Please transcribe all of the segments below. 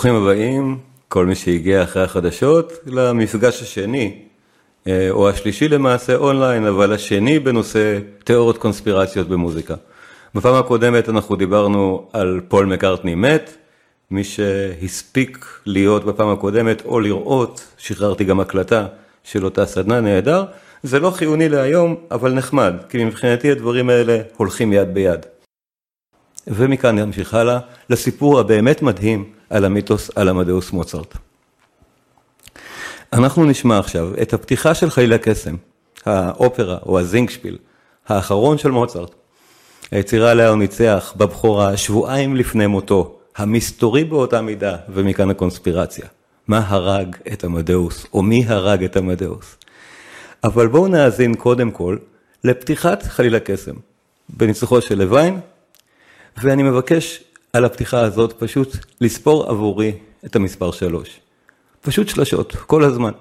ברוכים הבאים, כל מי שהגיע אחרי החדשות, למפגש השני, אה, או השלישי למעשה אונליין, אבל השני בנושא תיאוריות קונספירציות במוזיקה. בפעם הקודמת אנחנו דיברנו על פול מקארטני מת, מי שהספיק להיות בפעם הקודמת או לראות, שחררתי גם הקלטה של אותה סדנה נהדר, זה לא חיוני להיום, אבל נחמד, כי מבחינתי הדברים האלה הולכים יד ביד. ומכאן נמשיך הלאה לסיפור הבאמת מדהים על המיתוס על עמדאוס מוצרט. אנחנו נשמע עכשיו את הפתיחה של חיל הקסם, האופרה או הזינגשפיל, האחרון של מוצרט. היצירה עליה הוא ניצח בבכורה שבועיים לפני מותו, המסתורי באותה מידה, ומכאן הקונספירציה. מה הרג את עמדאוס, או מי הרג את עמדאוס. אבל בואו נאזין קודם כל לפתיחת חליל הקסם, בניצוחו של לוין, ואני מבקש על הפתיחה הזאת פשוט לספור עבורי את המספר שלוש. פשוט שלשות, כל הזמן.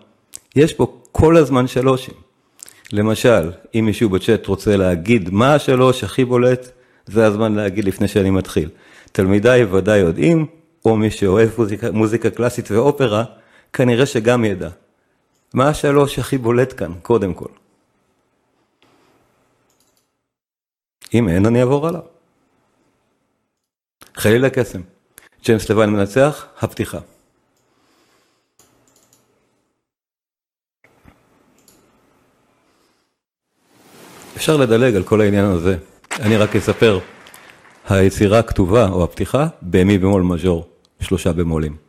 יש פה כל הזמן שלושים. למשל, אם מישהו בצ'אט רוצה להגיד מה השלוש הכי בולט, זה הזמן להגיד לפני שאני מתחיל. תלמידיי ודאי יודעים, או מי שאוהב מוזיקה, מוזיקה קלאסית ואופרה, כנראה שגם ידע. מה השלוש הכי בולט כאן, קודם כל? אם אין, אני אעבור הלאה. חליל הקסם. ג'יימס לבן מנצח, הפתיחה. אפשר לדלג על כל העניין הזה, אני רק אספר, היצירה הכתובה או הפתיחה במי במול מז'ור, שלושה במולים.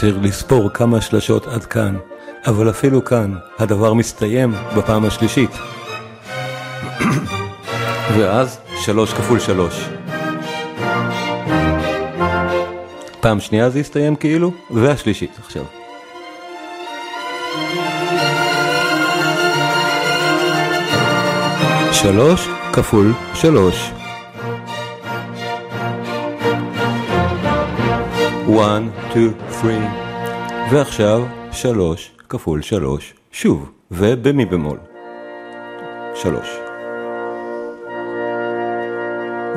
אפשר לספור כמה שלשות עד כאן, אבל אפילו כאן הדבר מסתיים בפעם השלישית. ואז שלוש כפול שלוש. פעם שנייה זה יסתיים כאילו, והשלישית עכשיו. שלוש כפול שלוש. 1, 2, 3, ועכשיו 3 כפול 3 שוב, ובמי במול. שלוש.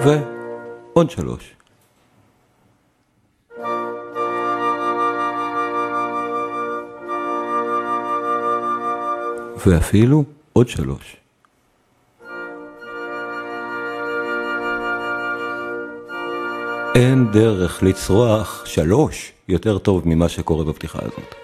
ועוד שלוש. ואפילו עוד שלוש. אין דרך לצרוח שלוש יותר טוב ממה שקורה בפתיחה הזאת.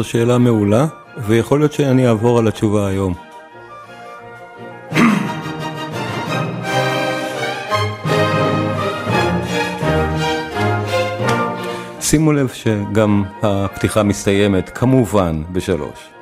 זו שאלה מעולה, ויכול להיות שאני אעבור על התשובה היום. שימו לב שגם הפתיחה מסתיימת כמובן בשלוש.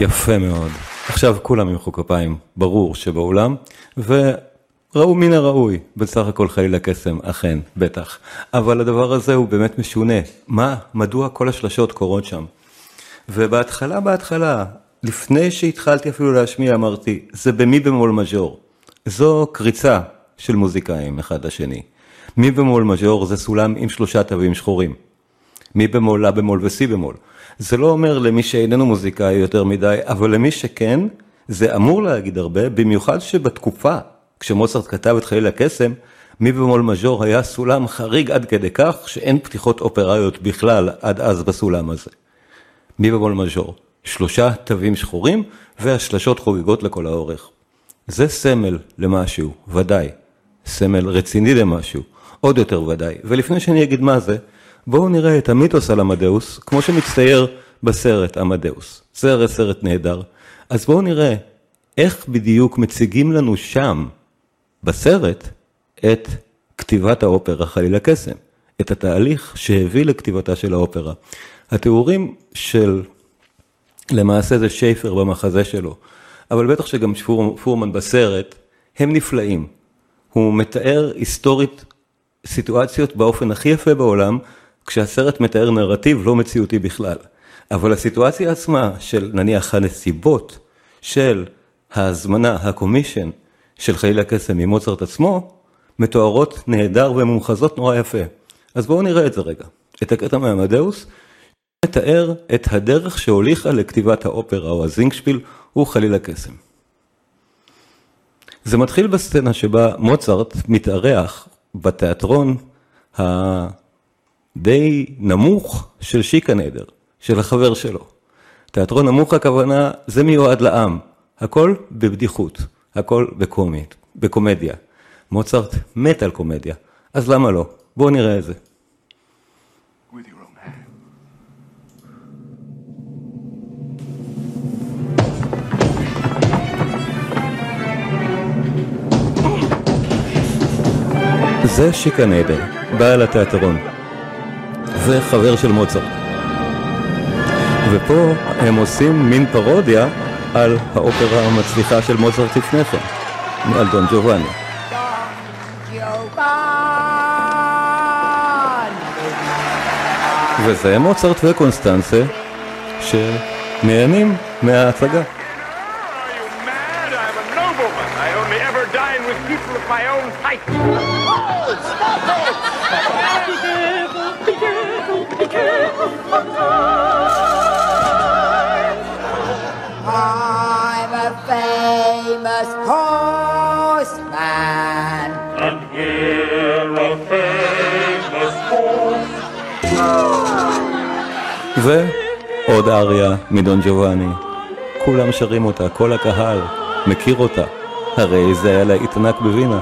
יפה מאוד. עכשיו כולם ימחאו כפיים, ברור שבאולם, וראו מן הראוי, בסך הכל חלילה קסם, אכן, בטח. אבל הדבר הזה הוא באמת משונה. מה, מדוע כל השלשות קורות שם? ובהתחלה, בהתחלה, לפני שהתחלתי אפילו להשמיע, אמרתי, זה במי במול מז'ור. זו קריצה של מוזיקאים אחד לשני. מי במול מז'ור זה סולם עם שלושה תווים שחורים. מי במול, לה במול וסי במול. זה לא אומר למי שאיננו מוזיקאי יותר מדי, אבל למי שכן, זה אמור להגיד הרבה, במיוחד שבתקופה, כשמוצרט כתב את חליל הקסם, מי במול מז'ור היה סולם חריג עד כדי כך שאין פתיחות אופראיות בכלל עד אז בסולם הזה. מי במול מז'ור, שלושה תווים שחורים והשלשות חוגגות לכל האורך. זה סמל למשהו, ודאי. סמל רציני למשהו, עוד יותר ודאי. ולפני שאני אגיד מה זה, בואו נראה את המיתוס על עמדאוס, כמו שמצטייר בסרט עמדאוס. הרי סרט נהדר. אז בואו נראה איך בדיוק מציגים לנו שם, בסרט, את כתיבת האופרה חליל הקסם, את התהליך שהביא לכתיבתה של האופרה. התיאורים של, למעשה זה שייפר במחזה שלו, אבל בטח שגם פור, פורמן בסרט, הם נפלאים. הוא מתאר היסטורית סיטואציות באופן הכי יפה בעולם, כשהסרט מתאר נרטיב לא מציאותי בכלל. אבל הסיטואציה עצמה של נניח הנסיבות של ההזמנה, הקומישן של חליל הקסם ממוצרט עצמו, מתוארות נהדר ומומחזות נורא יפה. אז בואו נראה את זה רגע. את הקטע מעמדאוס, מתאר את הדרך שהוליכה לכתיבת האופרה או הזינגשפיל הוא חליל הקסם. זה מתחיל בסצנה שבה מוצרט מתארח בתיאטרון הדי נמוך של שיקה נדר, של החבר שלו. תיאטרון נמוך הכוונה, זה מיועד לעם, הכל בבדיחות, הכל בקומית, בקומדיה. מוצרט מת על קומדיה, אז למה לא? בואו נראה את זה. זה שיקה נדר, בעל התיאטרון, וחבר של מוצרט. ופה הם עושים מין פרודיה על האופרה המצליחה של מוצרט לפני כן, על דון ג'ובאני. וזה מוצרט וקונסטנצה שנהנים מההצגה. my own type. Oh, stop it! I'm a famous horseman. And here a famous horse. ועוד אריה מדון ג'ובאני. כולם שרים אותה, כל הקהל מכיר אותה. הרי זה היה להיט ענק בווינה.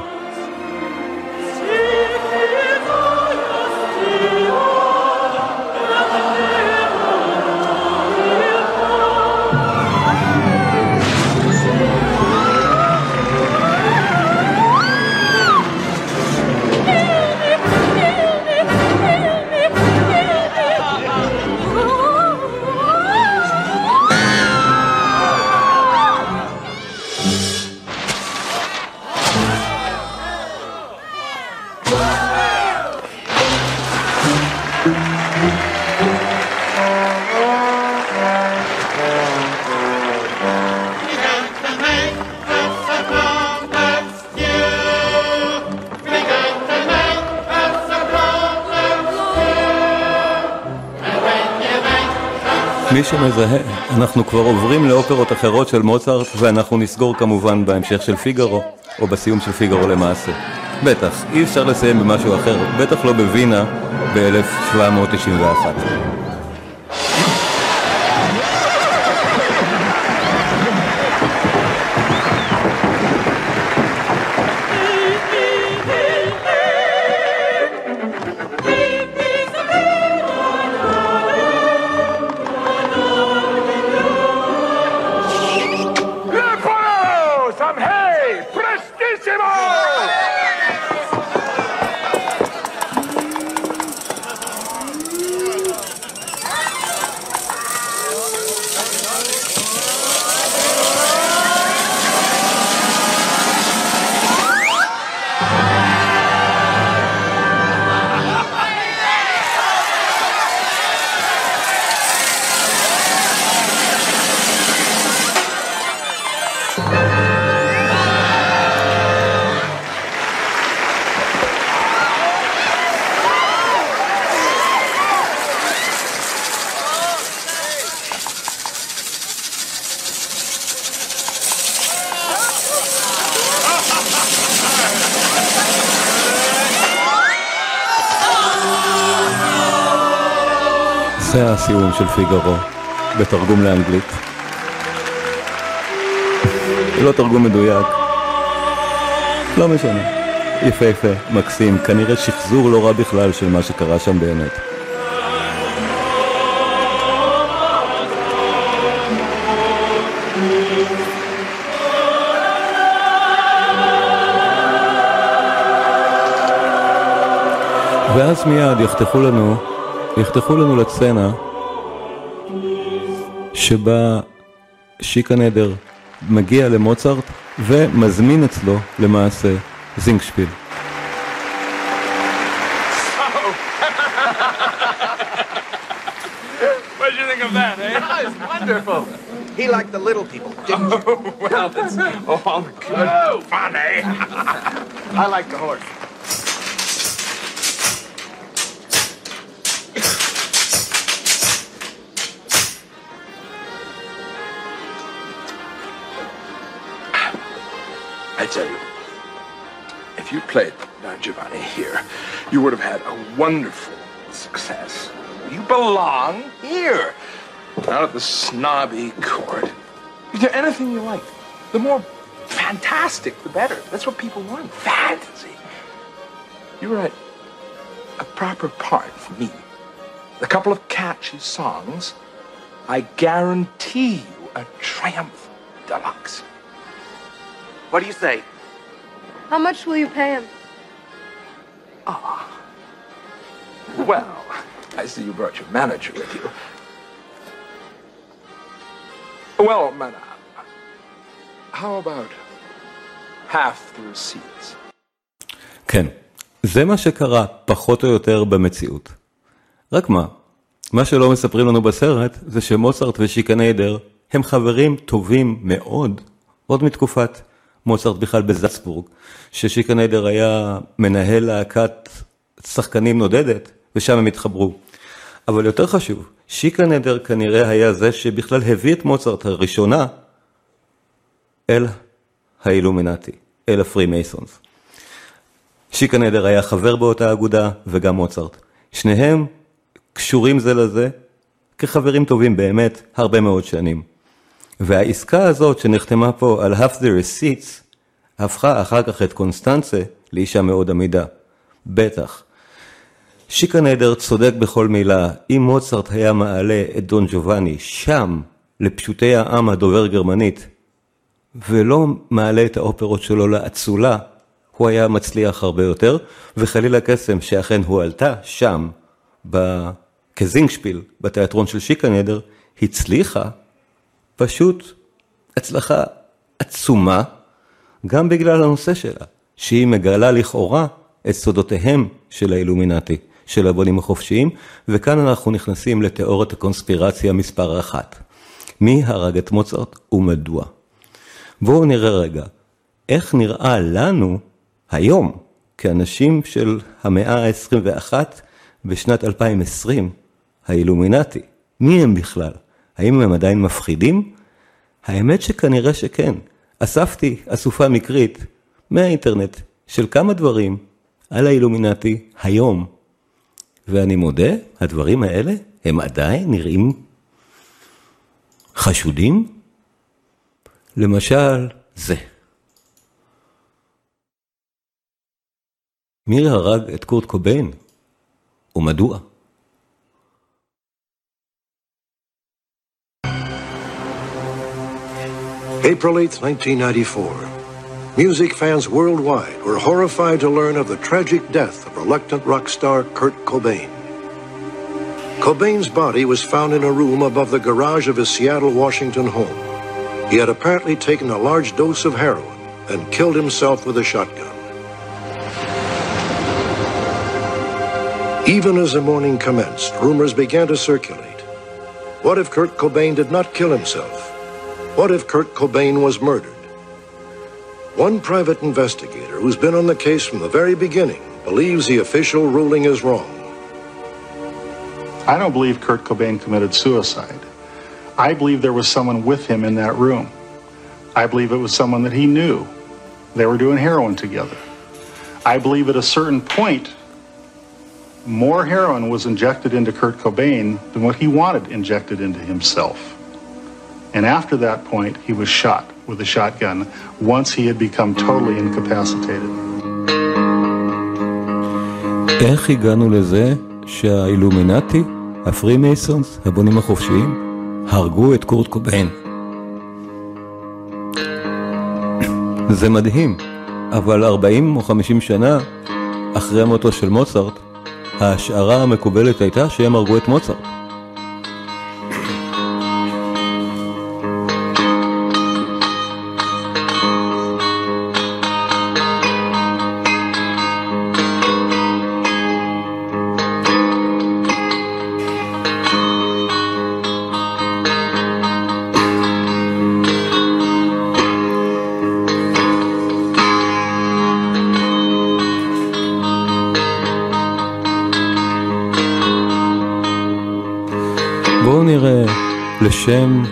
אנחנו כבר עוברים לאופרות אחרות של מוצרט ואנחנו נסגור כמובן בהמשך של פיגארו או בסיום של פיגארו למעשה. בטח, אי אפשר לסיים במשהו אחר, בטח לא בווינה ב-1791. של פיגארו, בתרגום לאנגלית. לא תרגום מדויק, לא משנה. יפהפה, מקסים, כנראה שחזור לא רע בכלל של מה שקרה שם באמת. ואז מיד יחתכו לנו יחתכו לנו לסצנה שבה שיקה נדר מגיע למוצרט ומזמין אצלו למעשה זינגשפיל. What did you think of that, eh? Oh, it's wonderful. He liked the little people, didn't you? Oh, well, that's all good. Oh, funny. I like the horse. I tell you, if you played Don Giovanni here, you would have had a wonderful success. You belong here, not at the snobby court. You do anything you like. The more fantastic, the better. That's what people want. Fantasy. You write a proper part for me. A couple of catchy songs. I guarantee you a triumph deluxe. What do you say? How much will you pay him? Well, I see you brought your manager with you. Well, madame, how about half the receipts? כן, זה מה שקרה פחות או יותר במציאות. רק מה, מה שלא מספרים לנו בסרט זה שמוצרט ושיקניידר הם חברים טובים מאוד, עוד מתקופת מוצרט בכלל בזצבורג, ששיקניידר היה מנהל להקת שחקנים נודדת, ושם הם התחברו. אבל יותר חשוב, שיקניידר כנראה היה זה שבכלל הביא את מוצרט הראשונה אל האילומינטי, אל הפרי מייסונס. שיקה נדר היה חבר באותה אגודה וגם מוצרט. שניהם קשורים זה לזה כחברים טובים באמת הרבה מאוד שנים. והעסקה הזאת שנחתמה פה על half the receipts הפכה אחר כך את קונסטנצה לאישה מאוד עמידה. בטח. שיקה נדר צודק בכל מילה, אם מוצרט היה מעלה את דון ג'ובאני שם, לפשוטי העם הדובר גרמנית, ולא מעלה את האופרות שלו לאצולה, הוא היה מצליח הרבה יותר, וחלילה קסם שאכן הועלתה שם. כזינגשפיל, בתיאטרון של שיקנדר, הצליחה, פשוט הצלחה עצומה, גם בגלל הנושא שלה, שהיא מגלה לכאורה את סודותיהם של האילומינטי, של הבונים החופשיים, וכאן אנחנו נכנסים לתיאוריית הקונספירציה מספר אחת. מי הרג את מוצרט ומדוע? בואו נראה רגע, איך נראה לנו היום, כאנשים של המאה ה-21 בשנת 2020, האילומינטי, מי הם בכלל? האם הם עדיין מפחידים? האמת שכנראה שכן. אספתי אסופה מקרית מהאינטרנט של כמה דברים על האילומינטי היום. ואני מודה, הדברים האלה הם עדיין נראים חשודים? למשל, זה. מי הרג את קורט קוביין? ומדוע? April 8, 1994. Music fans worldwide were horrified to learn of the tragic death of reluctant rock star Kurt Cobain. Cobain's body was found in a room above the garage of his Seattle, Washington home. He had apparently taken a large dose of heroin and killed himself with a shotgun. Even as the morning commenced, rumors began to circulate. What if Kurt Cobain did not kill himself? What if Kurt Cobain was murdered? One private investigator who's been on the case from the very beginning believes the official ruling is wrong. I don't believe Kurt Cobain committed suicide. I believe there was someone with him in that room. I believe it was someone that he knew. They were doing heroin together. I believe at a certain point, more heroin was injected into Kurt Cobain than what he wanted injected into himself. And after that point, he was shot with a shotgun once he had become totally incapacitated. איך הגענו לזה שהאילומינטי, הפרי מייסונס, הבונים החופשיים, הרגו את קורט קוביין? זה מדהים, אבל 40 או 50 שנה אחרי מותו של מוצרט, ההשערה המקובלת הייתה שהם הרגו את מוצרט.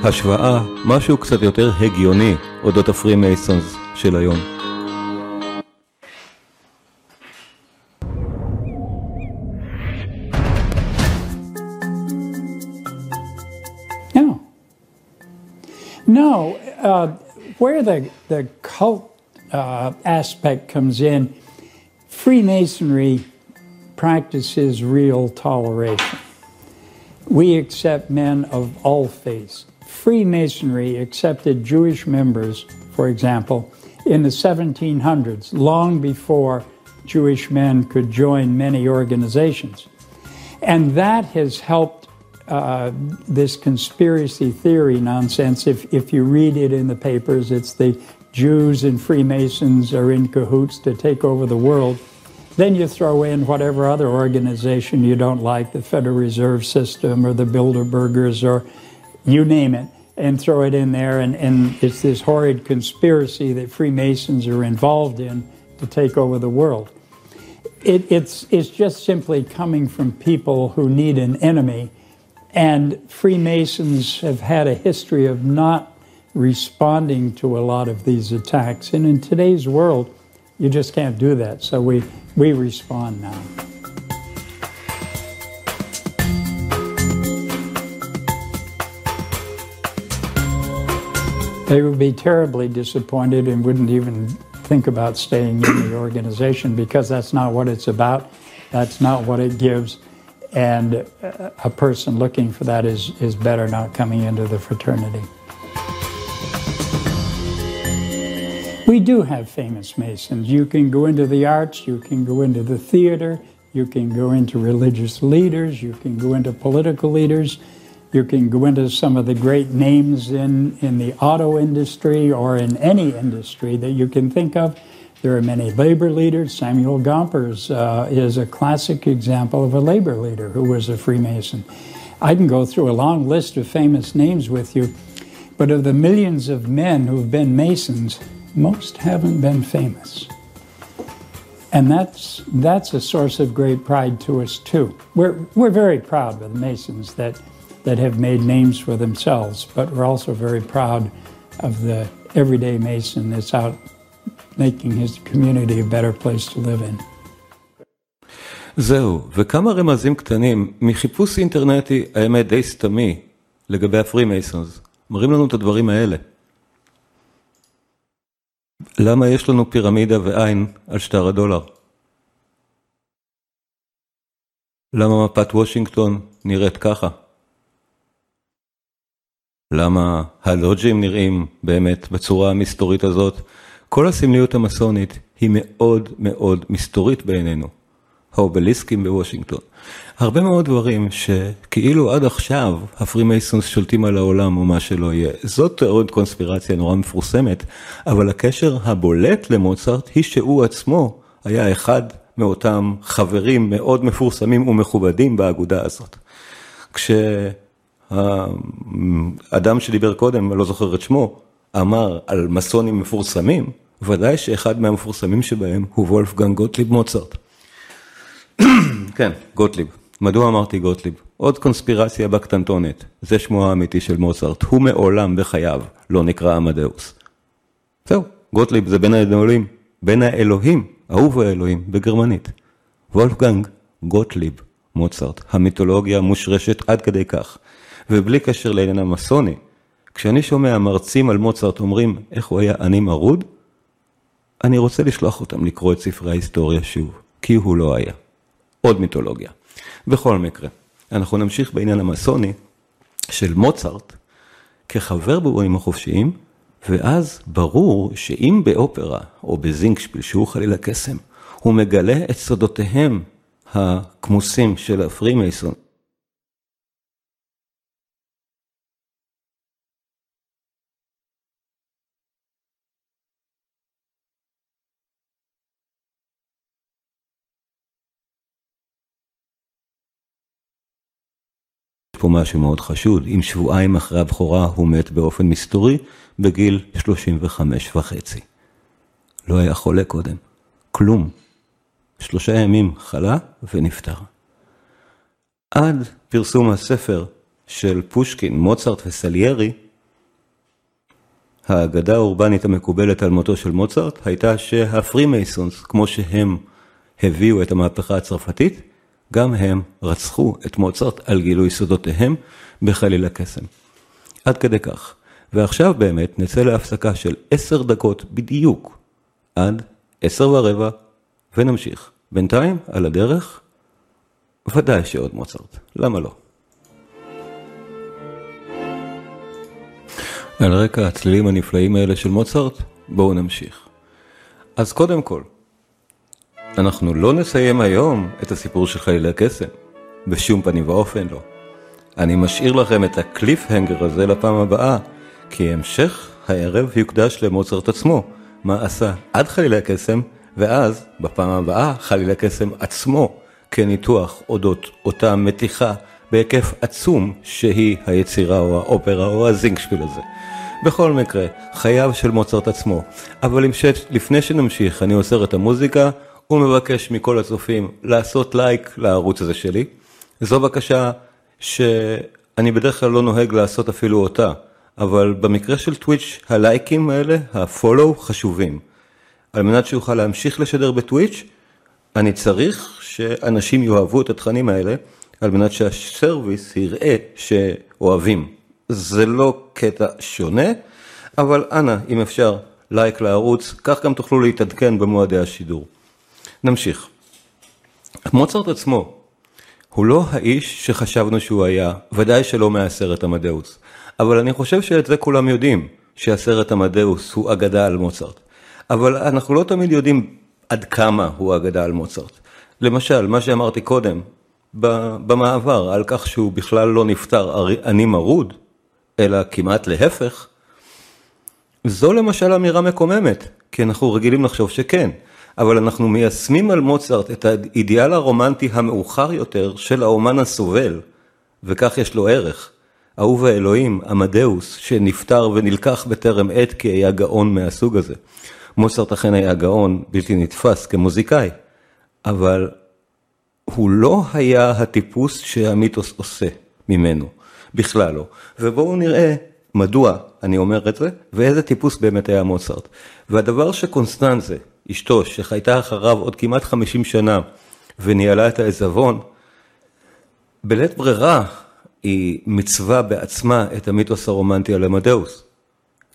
השוואה, משהו קצת יותר הגיוני אודות הפרימייסונס של היום. No. No, uh, where the, the cult uh, aspect comes in, Freemasonry practices real toleration. We accept men of all faiths, Freemasonry accepted Jewish members, for example, in the 1700s, long before Jewish men could join many organizations. And that has helped uh, this conspiracy theory nonsense. If, if you read it in the papers, it's the Jews and Freemasons are in cahoots to take over the world. Then you throw in whatever other organization you don't like, the Federal Reserve System or the Bilderbergers or you name it, and throw it in there. And, and it's this horrid conspiracy that Freemasons are involved in to take over the world. It, it's, it's just simply coming from people who need an enemy. And Freemasons have had a history of not responding to a lot of these attacks. And in today's world, you just can't do that. So we, we respond now. They would be terribly disappointed and wouldn't even think about staying in the organization because that's not what it's about. That's not what it gives. And uh, a person looking for that is, is better not coming into the fraternity. We do have famous Masons. You can go into the arts, you can go into the theater, you can go into religious leaders, you can go into political leaders, you can go into some of the great names in, in the auto industry or in any industry that you can think of. There are many labor leaders. Samuel Gompers uh, is a classic example of a labor leader who was a Freemason. I can go through a long list of famous names with you, but of the millions of men who've been Masons, most haven't been famous. And that's, that's a source of great pride to us, too. We're, we're very proud of the Masons that, that have made names for themselves, but we're also very proud of the everyday Mason that's out making his community a better place to live in. זהו, וכמה רמזים קטנים מחיפוש אינטרנטי, האמת די סתמי, לגבי ה Freemasons, מראים לנו את הדברים האלה. למה יש לנו פירמידה ועין על שטר הדולר? למה מפת וושינגטון נראית ככה? למה הלוג'ים נראים באמת בצורה המסתורית הזאת? כל הסמליות המסונית היא מאוד מאוד מסתורית בעינינו. האובליסקים בוושינגטון. הרבה מאוד דברים שכאילו עד עכשיו ה Freemasons שולטים על העולם או מה שלא יהיה. זאת תיאוריות קונספירציה נורא מפורסמת, אבל הקשר הבולט למוצרט היא שהוא עצמו היה אחד מאותם חברים מאוד מפורסמים ומכובדים באגודה הזאת. כשהאדם שדיבר קודם, אני לא זוכר את שמו, אמר על מסונים מפורסמים, ודאי שאחד מהמפורסמים שבהם הוא וולפגנג גוטליב מוצרט. כן, גוטליב. מדוע אמרתי גוטליב? עוד קונספירציה בקטנטונת, זה שמו האמיתי של מוצרט, הוא מעולם בחייו לא נקרא עמדאוס. זהו, גוטליב זה בין האלוהים, בין האלוהים, אהוב האלוהים, בגרמנית. וולפגנג גוטליב מוצרט, המיתולוגיה מושרשת עד כדי כך. ובלי קשר לעניין המסוני, כשאני שומע מרצים על מוצרט אומרים איך הוא היה עני מרוד, אני רוצה לשלוח אותם לקרוא את ספרי ההיסטוריה שוב, כי הוא לא היה. עוד מיתולוגיה. בכל מקרה, אנחנו נמשיך בעניין המסוני של מוצרט כחבר באירועים החופשיים, ואז ברור שאם באופרה או בזינקשפיל, שהוא חלילה קסם, הוא מגלה את סודותיהם הכמוסים של הפרימייסון, פה משהו מאוד חשוד, אם שבועיים אחרי הבכורה הוא מת באופן מסתורי, בגיל 35 וחצי. לא היה חולה קודם, כלום. שלושה ימים חלה ונפטר. עד פרסום הספר של פושקין, מוצרט וסליירי, האגדה האורבנית המקובלת על מותו של מוצרט הייתה שה Freemasons, כמו שהם הביאו את המהפכה הצרפתית, גם הם רצחו את מוצרט על גילוי סודותיהם בחליל הקסם. עד כדי כך. ועכשיו באמת נצא להפסקה של עשר דקות בדיוק, עד עשר ורבע, ונמשיך. בינתיים, על הדרך, ודאי שעוד מוצרט, למה לא? על רקע הצלילים הנפלאים האלה של מוצרט, בואו נמשיך. אז קודם כל, אנחנו לא נסיים היום את הסיפור של חלילי הקסם, בשום פנים ואופן לא. אני משאיר לכם את הקליפהנגר הזה לפעם הבאה, כי המשך הערב יוקדש למוצרט עצמו, מה עשה עד חלילי הקסם, ואז, בפעם הבאה, חלילי הקסם עצמו, כניתוח אודות אותה מתיחה בהיקף עצום שהיא היצירה או האופרה או הזינגשפיל הזה. בכל מקרה, חייו של מוצרט עצמו. אבל לפני שנמשיך, אני אוסר את המוזיקה ומבקש מכל הצופים לעשות לייק לערוץ הזה שלי. זו בקשה שאני בדרך כלל לא נוהג לעשות אפילו אותה, אבל במקרה של טוויץ' הלייקים האלה, הפולו, חשובים. על מנת שאוכל להמשיך לשדר בטוויץ', אני צריך שאנשים יאהבו את התכנים האלה, על מנת שהסרוויס יראה שאוהבים. זה לא קטע שונה, אבל אנא, אם אפשר, לייק לערוץ, כך גם תוכלו להתעדכן במועדי השידור. נמשיך. מוצרט עצמו הוא לא האיש שחשבנו שהוא היה, ודאי שלא מהסרט עמדאוס. אבל אני חושב שאת זה כולם יודעים, שהסרט עמדאוס הוא אגדה על מוצרט. אבל אנחנו לא תמיד יודעים עד כמה הוא אגדה על מוצרט. למשל, מה שאמרתי קודם, במעבר, על כך שהוא בכלל לא נפטר עני מרוד, אלא כמעט להפך, זו למשל אמירה מקוממת, כי אנחנו רגילים לחשוב שכן, אבל אנחנו מיישמים על מוצרט את האידיאל הרומנטי המאוחר יותר של האומן הסובל, וכך יש לו ערך. אהוב האלוהים, עמדאוס, שנפטר ונלקח בטרם עת כי היה גאון מהסוג הזה. מוצרט אכן היה גאון בלתי נתפס כמוזיקאי, אבל הוא לא היה הטיפוס שהמיתוס עושה ממנו, בכלל לא. ובואו נראה מדוע אני אומר את זה, ואיזה טיפוס באמת היה מוצרט. והדבר שקונסטנזה, אשתו, שחייתה אחריו עוד כמעט 50 שנה, וניהלה את העזבון, בלית ברירה היא מצווה בעצמה את המיתוס הרומנטי על עמדאוס.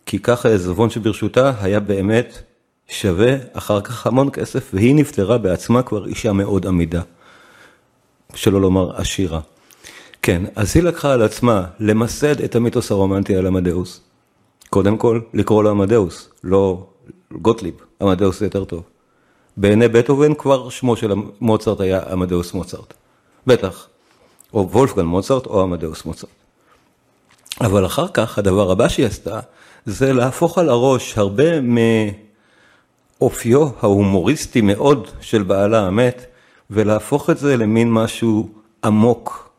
כי ככה העזבון שברשותה היה באמת שווה אחר כך המון כסף, והיא נפטרה בעצמה כבר אישה מאוד עמידה, שלא לומר עשירה. כן, אז היא לקחה על עצמה למסד את המיתוס הרומנטי על עמדאוס. קודם כל, לקרוא לו עמדאוס, לא גוטליב, עמדאוס זה יותר טוב. בעיני בטהובן כבר שמו של מוצרט היה עמדאוס מוצרט. בטח, או וולפגן מוצרט או עמדאוס מוצרט. אבל אחר כך, הדבר הבא שהיא עשתה, זה להפוך על הראש הרבה מאופיו ההומוריסטי מאוד של בעלה המת, ולהפוך את זה למין משהו עמוק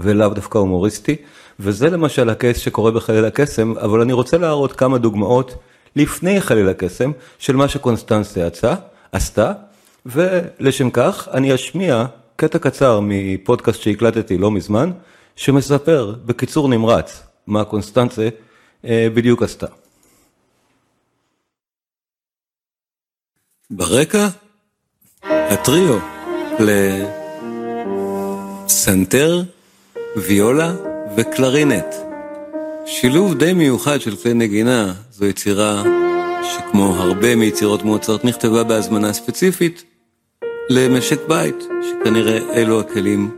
ולאו דווקא הומוריסטי, וזה למשל הקייס שקורה בחליל הקסם, אבל אני רוצה להראות כמה דוגמאות לפני חליל הקסם של מה שקונסטנסיה יצא, עשתה, ולשם כך אני אשמיע קטע קצר מפודקאסט שהקלטתי לא מזמן, שמספר בקיצור נמרץ מה קונסטנצה אה, בדיוק עשתה. ברקע, הטריו לסנטר, ויולה וקלרינט. שילוב די מיוחד של כלי נגינה, זו יצירה שכמו הרבה מיצירות מוצרט נכתבה בהזמנה ספציפית למשק בית, שכנראה אלו הכלים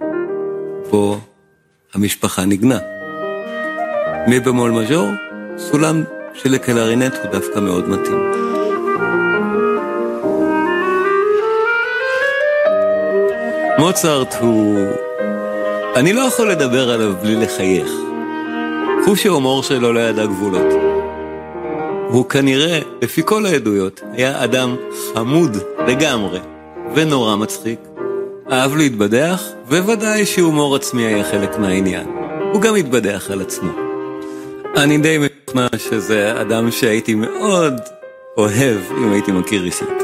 בו המשפחה נגנה. מי במול מז'ור, סולם שלקלרינט הוא דווקא מאוד מתאים. מוצרט הוא... אני לא יכול לדבר עליו בלי לחייך. חוש ההומור שלו לא ידע גבולות. הוא כנראה, לפי כל העדויות, היה אדם חמוד לגמרי, ונורא מצחיק. אהב להתבדח, וודאי שהומור עצמי היה חלק מהעניין. הוא גם התבדח על עצמו. אני די משוכנע שזה אדם שהייתי מאוד אוהב אם הייתי מכיר אישית.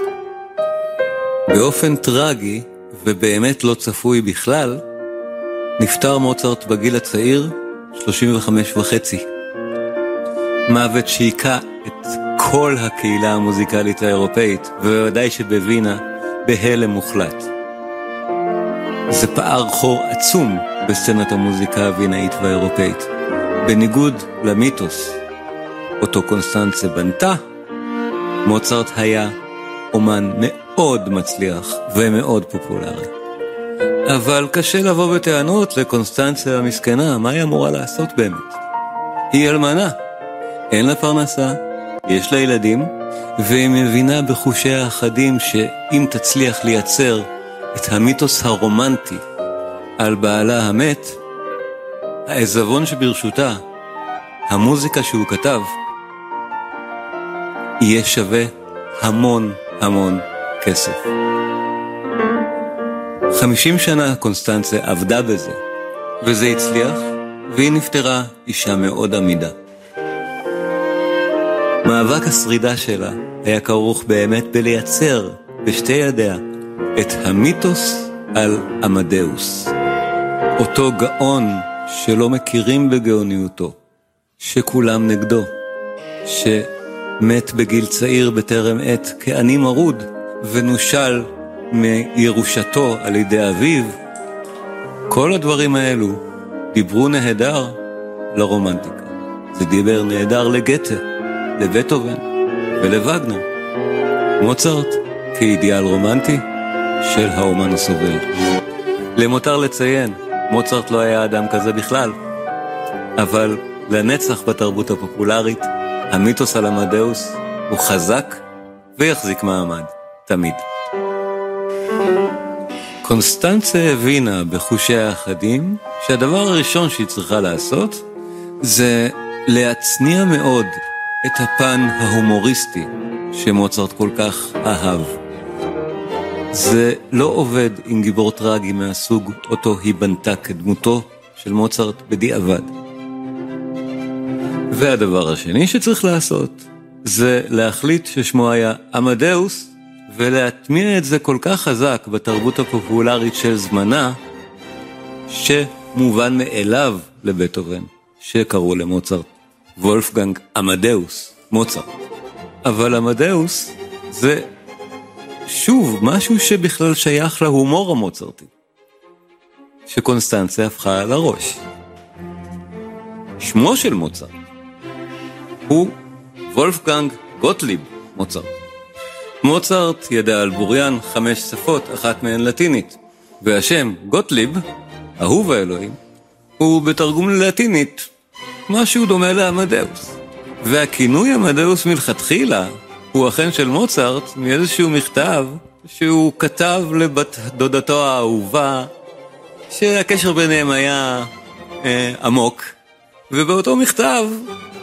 באופן טרגי, ובאמת לא צפוי בכלל, נפטר מוצרט בגיל הצעיר 35 וחצי. מוות שהיכה את כל הקהילה המוזיקלית האירופאית, ובוודאי שבווינה, בהלם מוחלט. זה פער חור עצום בסצנת המוזיקה הווינאית והאירופאית. בניגוד למיתוס אותו קונסטנצה בנתה, מוצרט היה אומן מאוד מצליח ומאוד פופולרי. אבל קשה לבוא בטענות לקונסטנציה המסכנה, מה היא אמורה לעשות באמת? היא אלמנה, אין לה פרנסה, יש לה ילדים, והיא מבינה בחושי האחדים שאם תצליח לייצר את המיתוס הרומנטי על בעלה המת, העזבון שברשותה, המוזיקה שהוא כתב, יהיה שווה המון המון כסף. חמישים שנה קונסטנצה עבדה בזה, וזה הצליח, והיא נפטרה אישה מאוד עמידה. מאבק השרידה שלה היה כרוך באמת בלייצר בשתי ידיה את המיתוס על עמדאוס. אותו גאון שלא מכירים בגאוניותו, שכולם נגדו, שמת בגיל צעיר בטרם עת כעני מרוד ונושל מירושתו על ידי אביו, כל הדברים האלו דיברו נהדר לרומנטיקה. זה דיבר נהדר לגתה, לבטהובן ולווגנר. מוצרט כאידיאל רומנטי של האומן הסובל. למותר לציין, מוצרט לא היה אדם כזה בכלל, אבל לנצח בתרבות הפופולרית, המיתוס על עמדאוס הוא חזק ויחזיק מעמד, תמיד. קונסטנצה הבינה בחושי האחדים שהדבר הראשון שהיא צריכה לעשות זה להצניע מאוד את הפן ההומוריסטי שמוצרט כל כך אהב. זה לא עובד עם גיבור טרגי מהסוג אותו היא בנתה כדמותו של מוצרט בדיעבד. והדבר השני שצריך לעשות זה להחליט ששמו היה עמדאוס ולהטמיע את זה כל כך חזק בתרבות הפופולרית של זמנה, שמובן מאליו לבטהובן, שקראו למוצרט וולפגנג עמדאוס, מוצרט. אבל עמדאוס זה שוב משהו שבכלל שייך להומור המוצרטי, שקונסטנציה הפכה על הראש. שמו של מוצרט הוא וולפגנג גוטליב מוצרט. מוצרט ידע על בוריין חמש שפות, אחת מהן לטינית, והשם גוטליב, אהוב האלוהים, הוא בתרגום ללטינית משהו דומה לעמדאוס. והכינוי עמדאוס מלכתחילה הוא אכן של מוצרט מאיזשהו מכתב שהוא כתב לבת דודתו האהובה, שהקשר ביניהם היה אה, עמוק, ובאותו מכתב,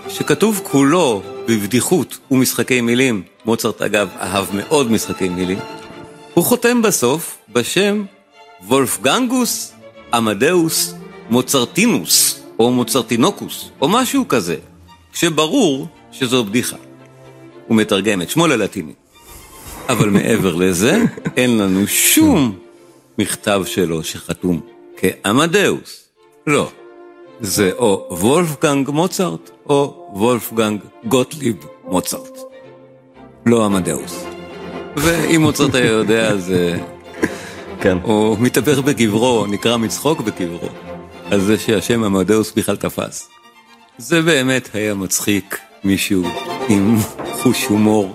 שכתוב כולו בבדיחות ומשחקי מילים, מוצרט אגב אהב מאוד משחקי מילים, הוא חותם בסוף בשם וולפגנגוס עמדאוס מוצרטינוס, או מוצרטינוקוס, או משהו כזה, כשברור שזו בדיחה. הוא מתרגם את שמו ללטינית. אבל מעבר לזה, אין לנו שום מכתב שלו שחתום כעמדאוס. לא. זה או וולפגנג מוצרט, או וולפגנג גוטליב מוצרט. לא עמדאוס. ואם מוצרט היה יודע, אז... כן. הוא מתהפך בקברו, נקרא מצחוק בקברו, על זה שהשם עמדאוס בכלל תפס. זה באמת היה מצחיק מישהו עם חוש הומור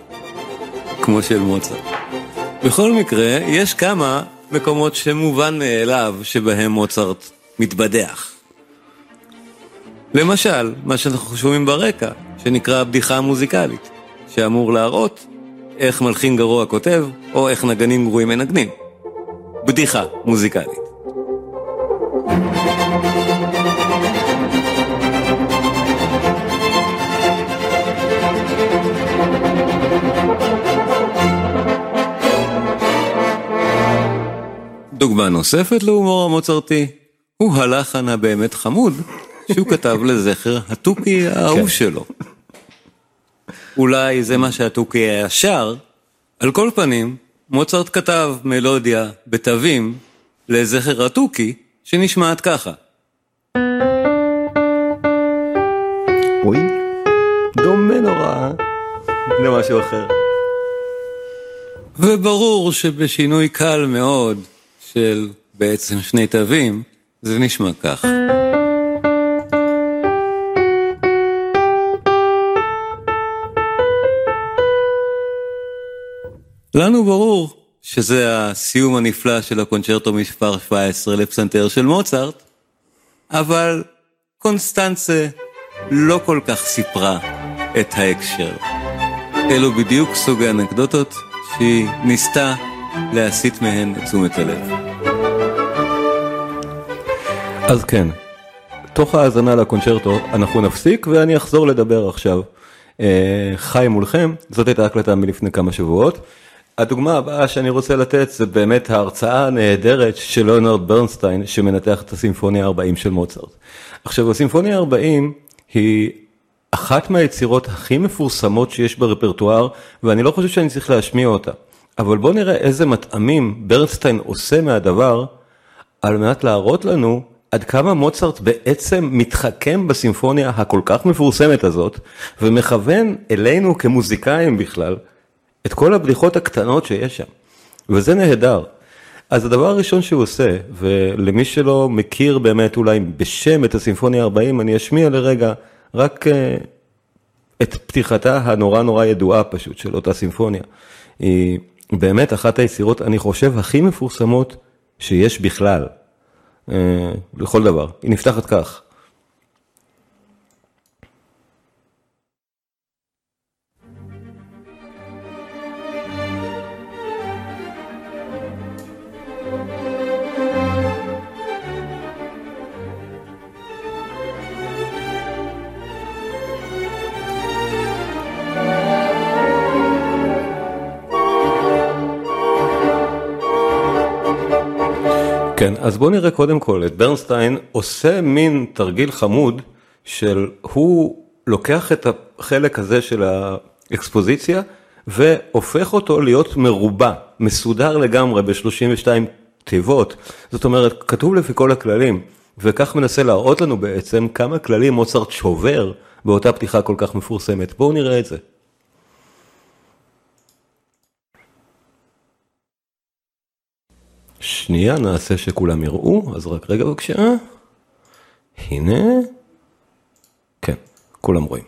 כמו של מוצרט. בכל מקרה, יש כמה מקומות שמובן מאליו שבהם מוצרט מתבדח. למשל, מה שאנחנו שומעים ברקע, שנקרא הבדיחה המוזיקלית, שאמור להראות איך מלחין גרוע כותב, או איך נגנים גרועים מנגנים. בדיחה מוזיקלית. דוגמה נוספת להומור המוצרתי הוא הלחן הבאמת חמוד שהוא כתב לזכר התוכי האהוב כן. שלו. אולי זה מה שהתוכי היה שר, על כל פנים, מוצרט כתב מלודיה בתווים לזכר התוכי שנשמעת ככה. אוי, דומה נורא למשהו אחר. וברור שבשינוי קל מאוד של בעצם שני תווים, זה נשמע כך. לנו ברור שזה הסיום הנפלא של הקונצ'רטו מספר 17 לפסנתר של מוצרט, אבל קונסטנצה לא כל כך סיפרה את ההקשר. אלו בדיוק סוג האנקדוטות שהיא ניסתה להסיט מהן את תשומת הלב. אז כן, תוך ההאזנה לקונצ'רטו אנחנו נפסיק ואני אחזור לדבר עכשיו. אה, חי מולכם, זאת הייתה הקלטה מלפני כמה שבועות. הדוגמה הבאה שאני רוצה לתת זה באמת ההרצאה הנהדרת של ליאונרד ברנסטיין שמנתח את הסימפוניה 40 של מוצרט. עכשיו הסימפוניה 40 היא אחת מהיצירות הכי מפורסמות שיש ברפרטואר ואני לא חושב שאני צריך להשמיע אותה. אבל בוא נראה איזה מטעמים ברנסטיין עושה מהדבר על מנת להראות לנו עד כמה מוצרט בעצם מתחכם בסימפוניה הכל כך מפורסמת הזאת ומכוון אלינו כמוזיקאים בכלל את כל הבדיחות הקטנות שיש שם, וזה נהדר. אז הדבר הראשון שהוא עושה, ולמי שלא מכיר באמת אולי בשם את הסימפוניה 40, אני אשמיע לרגע רק uh, את פתיחתה הנורא נורא ידועה פשוט של אותה סימפוניה. היא באמת אחת היצירות, אני חושב, הכי מפורסמות שיש בכלל, uh, לכל דבר. היא נפתחת כך. כן, אז בואו נראה קודם כל את ברנסטיין עושה מין תרגיל חמוד של הוא לוקח את החלק הזה של האקספוזיציה והופך אותו להיות מרובע, מסודר לגמרי ב-32 תיבות, זאת אומרת כתוב לפי כל הכללים וכך מנסה להראות לנו בעצם כמה כללים מוצרט שובר באותה פתיחה כל כך מפורסמת, בואו נראה את זה. שנייה, נעשה שכולם יראו, אז רק רגע בבקשה. הנה. כן, כולם רואים.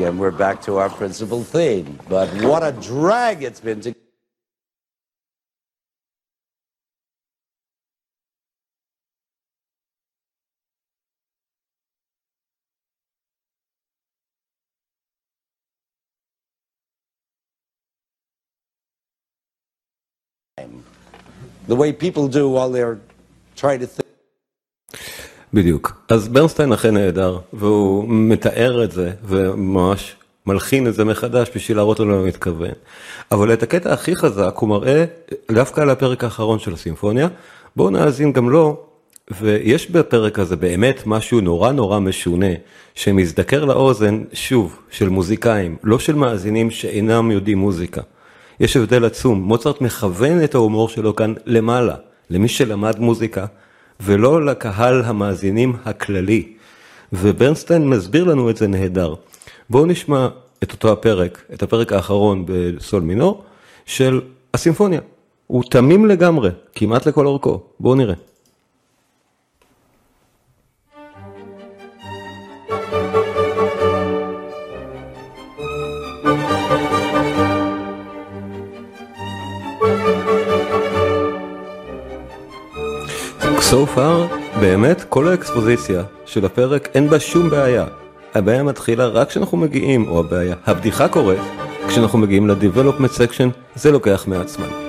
Again, we're back to our principal theme. But what a drag it's been to. The way people do while they're trying to think. בדיוק. אז ברנסטיין אכן נהדר, והוא מתאר את זה, וממש מלחין את זה מחדש בשביל להראות לנו מה מתכוון. אבל את הקטע הכי חזק הוא מראה דווקא על הפרק האחרון של הסימפוניה. בואו נאזין גם לו, ויש בפרק הזה באמת משהו נורא נורא משונה, שמזדקר לאוזן, שוב, של מוזיקאים, לא של מאזינים שאינם יודעים מוזיקה. יש הבדל עצום, מוצרט מכוון את ההומור שלו כאן למעלה, למי שלמד מוזיקה. ולא לקהל המאזינים הכללי. וברנסטיין מסביר לנו את זה נהדר. בואו נשמע את אותו הפרק, את הפרק האחרון בסול מינור, של הסימפוניה. הוא תמים לגמרי, כמעט לכל אורכו. בואו נראה. So far, באמת, כל האקספוזיציה של הפרק אין בה שום בעיה. הבעיה מתחילה רק כשאנחנו מגיעים, או הבעיה, הבדיחה קורית, כשאנחנו מגיעים ל-Development Section, זה לוקח מעט זמן.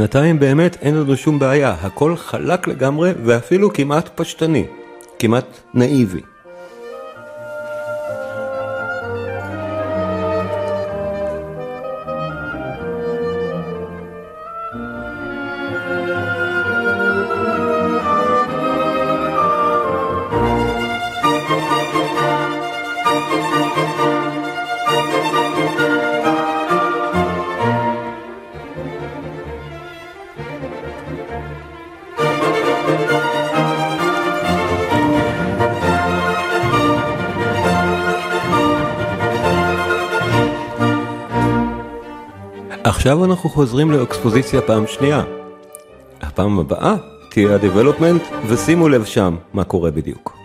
בינתיים באמת אין לנו שום בעיה, הכל חלק לגמרי ואפילו כמעט פשטני, כמעט נאיבי. עכשיו אנחנו חוזרים לאקספוזיציה פעם שנייה. הפעם הבאה תהיה ה-Development, ושימו לב שם מה קורה בדיוק.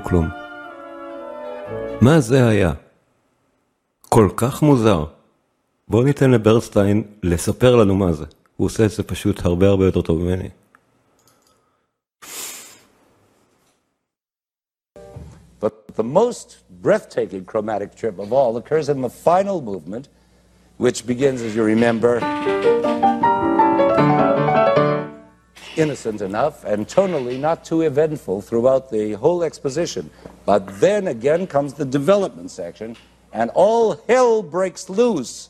וכאילו כלום. מה זה היה? כל כך מוזר. בואו ניתן לברסטיין לספר לנו מה זה. הוא עושה את זה פשוט הרבה הרבה יותר טוב ממני. But the most breathtaking chromatic trip of all occurs in the final movement, which begins, as you remember, innocent enough and tonally not too eventful throughout the whole exposition. But then again comes the development section, and all hell breaks loose.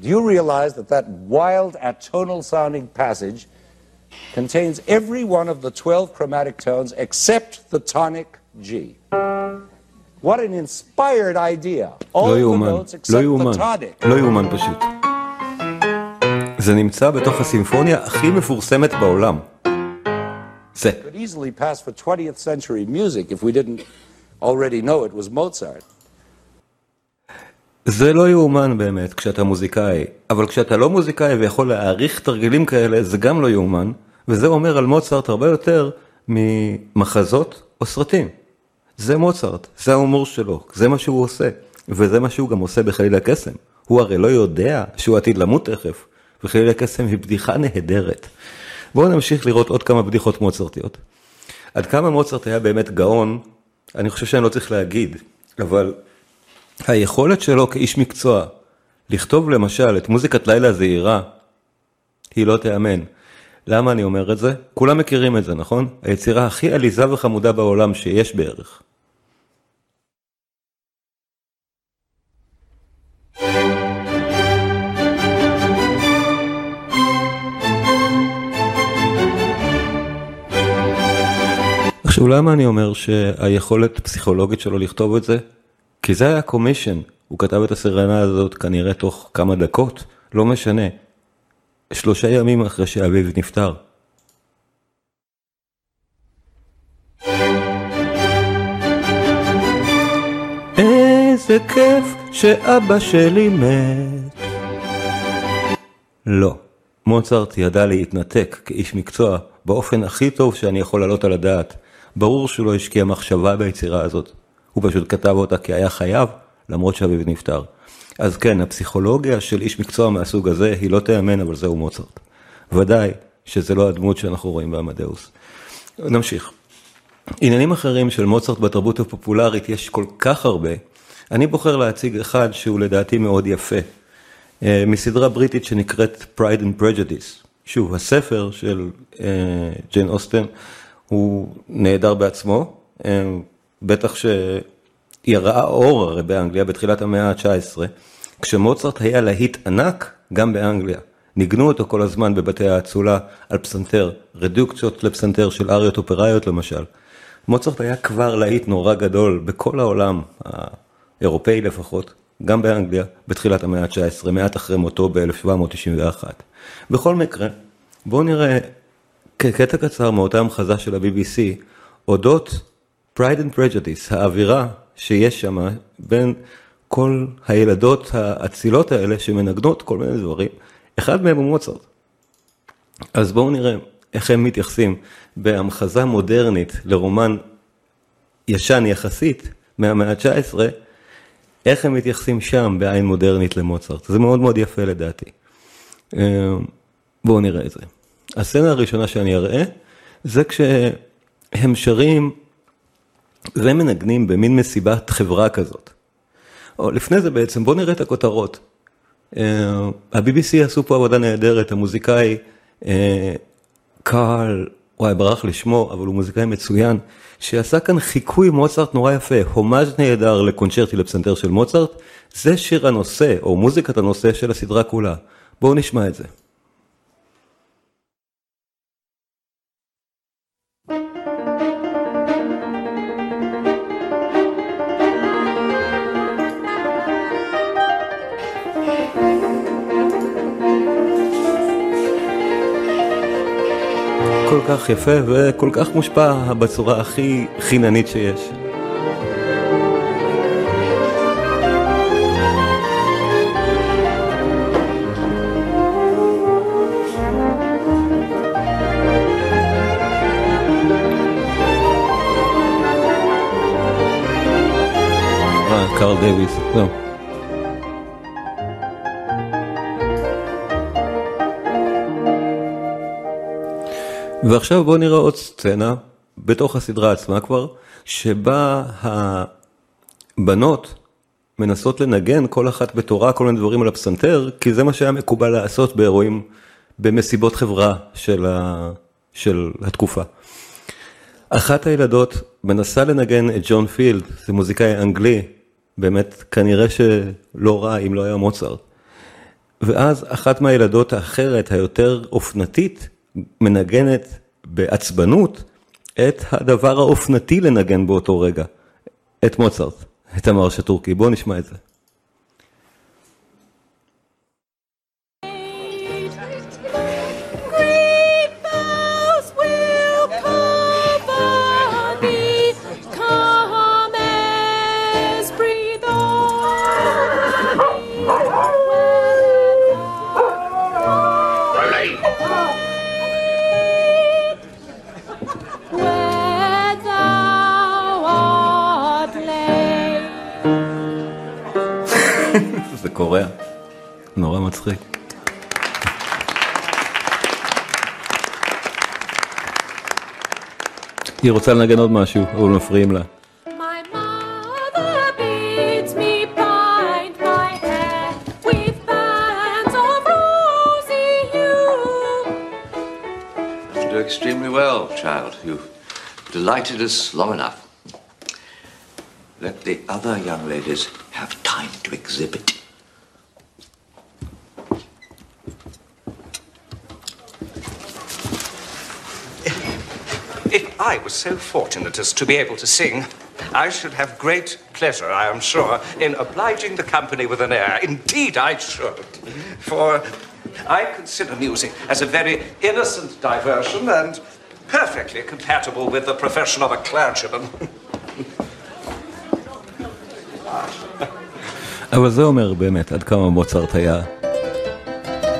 Do you realize that that wild atonal sounding passage contains every one of the 12 chromatic tones except the tonic G? What an inspired idea. לא the יאומן, לא יאומן. לא יאומן פשוט. זה נמצא בתוך הסימפוניה הכי מפורסמת בעולם. זה. Could easily pass for 20th century music if we didn't already know it was Mozart. זה לא יאומן באמת כשאתה מוזיקאי, אבל כשאתה לא מוזיקאי ויכול להעריך תרגילים כאלה זה גם לא יאומן, וזה אומר על מוצרט הרבה יותר ממחזות או סרטים. זה מוצרט, זה ההומור שלו, זה מה שהוא עושה, וזה מה שהוא גם עושה בחליל הקסם. הוא הרי לא יודע שהוא עתיד למות תכף, וחליל הקסם היא בדיחה נהדרת. בואו נמשיך לראות עוד כמה בדיחות מוצרטיות. עד כמה מוצרט היה באמת גאון, אני חושב שאני לא צריך להגיד, אבל היכולת שלו כאיש מקצוע לכתוב למשל את מוזיקת לילה זהירה, היא לא תיאמן. למה אני אומר את זה? כולם מכירים את זה, נכון? היצירה הכי עליזה וחמודה בעולם שיש בערך. עכשיו למה אני אומר שהיכולת הפסיכולוגית שלו לכתוב את זה? כי זה היה קומישן, הוא כתב את הסרנה הזאת כנראה תוך כמה דקות, לא משנה. שלושה ימים אחרי שאביו נפטר. איזה כיף שאבא שלי מת. לא, מוצרט ידע להתנתק כאיש מקצוע באופן הכי טוב שאני יכול להעלות על הדעת. ברור שהוא לא השקיע מחשבה ביצירה הזאת, הוא פשוט כתב אותה כי היה חייב, למרות שאביו נפטר. אז כן, הפסיכולוגיה של איש מקצוע מהסוג הזה היא לא תיאמן, אבל זהו מוצרט. ודאי שזה לא הדמות שאנחנו רואים בעמדאוס. נמשיך. עניינים אחרים של מוצרט בתרבות הפופולרית יש כל כך הרבה, אני בוחר להציג אחד שהוא לדעתי מאוד יפה, אה, מסדרה בריטית שנקראת Pride and Prejudice. שוב, הספר של אה, ג'יין אוסטן הוא נהדר בעצמו, אה, בטח שהיא ראה אור הרי באנגליה בתחילת המאה ה-19, כשמוצרט היה להיט ענק גם באנגליה. ניגנו אותו כל הזמן בבתי האצולה על פסנתר, רדוקציות לפסנתר של אריות אופראיות למשל. מוצרט היה כבר להיט נורא גדול בכל העולם, האירופאי לפחות, גם באנגליה, בתחילת המאה ה-19, מעט אחרי מותו ב-1791. בכל מקרה, בואו נראה קטע קצר מאותה המחזה של ה-BBC, אודות Pride and Prejudice, האווירה שיש שם בין כל הילדות האצילות האלה שמנגנות כל מיני דברים, אחד מהם הוא מוצרט. אז בואו נראה איך הם מתייחסים בהמחזה מודרנית לרומן ישן יחסית מהמאה ה-19, איך הם מתייחסים שם בעין מודרנית למוצרט. זה מאוד מאוד יפה לדעתי. אה, בואו נראה את זה. הסצנה הראשונה שאני אראה, זה כשהם שרים ומנגנים במין מסיבת חברה כזאת. או לפני זה בעצם, בואו נראה את הכותרות. אה, ה-BBC עשו פה עבודה נהדרת, המוזיקאי אה, קארל, וואי, ברח לשמו, אבל הוא מוזיקאי מצוין, שעשה כאן חיקוי מוצרט נורא יפה, הומאז' נהדר לקונצ'רטי לפסנתר של מוצרט, זה שיר הנושא, או מוזיקת הנושא של הסדרה כולה. בואו נשמע את זה. כך יפה וכל כך מושפע בצורה הכי חיננית שיש. אה, קרל דייוויס, זהו. ועכשיו בואו נראה עוד סצנה, בתוך הסדרה עצמה כבר, שבה הבנות מנסות לנגן כל אחת בתורה כל מיני דברים על הפסנתר, כי זה מה שהיה מקובל לעשות באירועים, במסיבות חברה של, ה... של התקופה. אחת הילדות מנסה לנגן את ג'ון פילד, זה מוזיקאי אנגלי, באמת כנראה שלא רע אם לא היה מוצרט. ואז אחת מהילדות האחרת, היותר אופנתית, מנגנת בעצבנות את הדבר האופנתי לנגן באותו רגע, את מוצרט, את המרש הטורקי. בואו נשמע את זה. היא רוצה לנגן עוד משהו, אבל מפריעים לה. extremely well, child. You've delighted us long enough. Let the other young ladies have time to exhibit. I was so fortunate as to be able to sing, I should have great pleasure, I am sure, in obliging the company with an air. Indeed, I should. For I consider music as a very innocent diversion and perfectly compatible with the profession of a clergyman. אבל זה אומר באמת עד כמה מוצרט היה